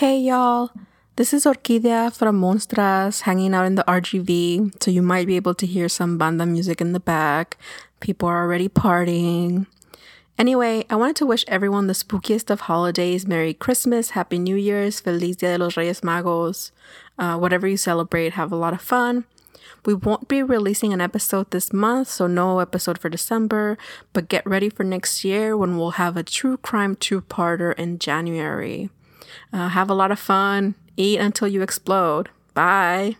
Hey y'all, this is Orquídea from Monstras hanging out in the RGV, so you might be able to hear some banda music in the back. People are already partying. Anyway, I wanted to wish everyone the spookiest of holidays Merry Christmas, Happy New Year's, Feliz Dia de los Reyes Magos. Uh, whatever you celebrate, have a lot of fun. We won't be releasing an episode this month, so no episode for December, but get ready for next year when we'll have a true crime two parter in January. Uh, have a lot of fun. Eat until you explode. Bye.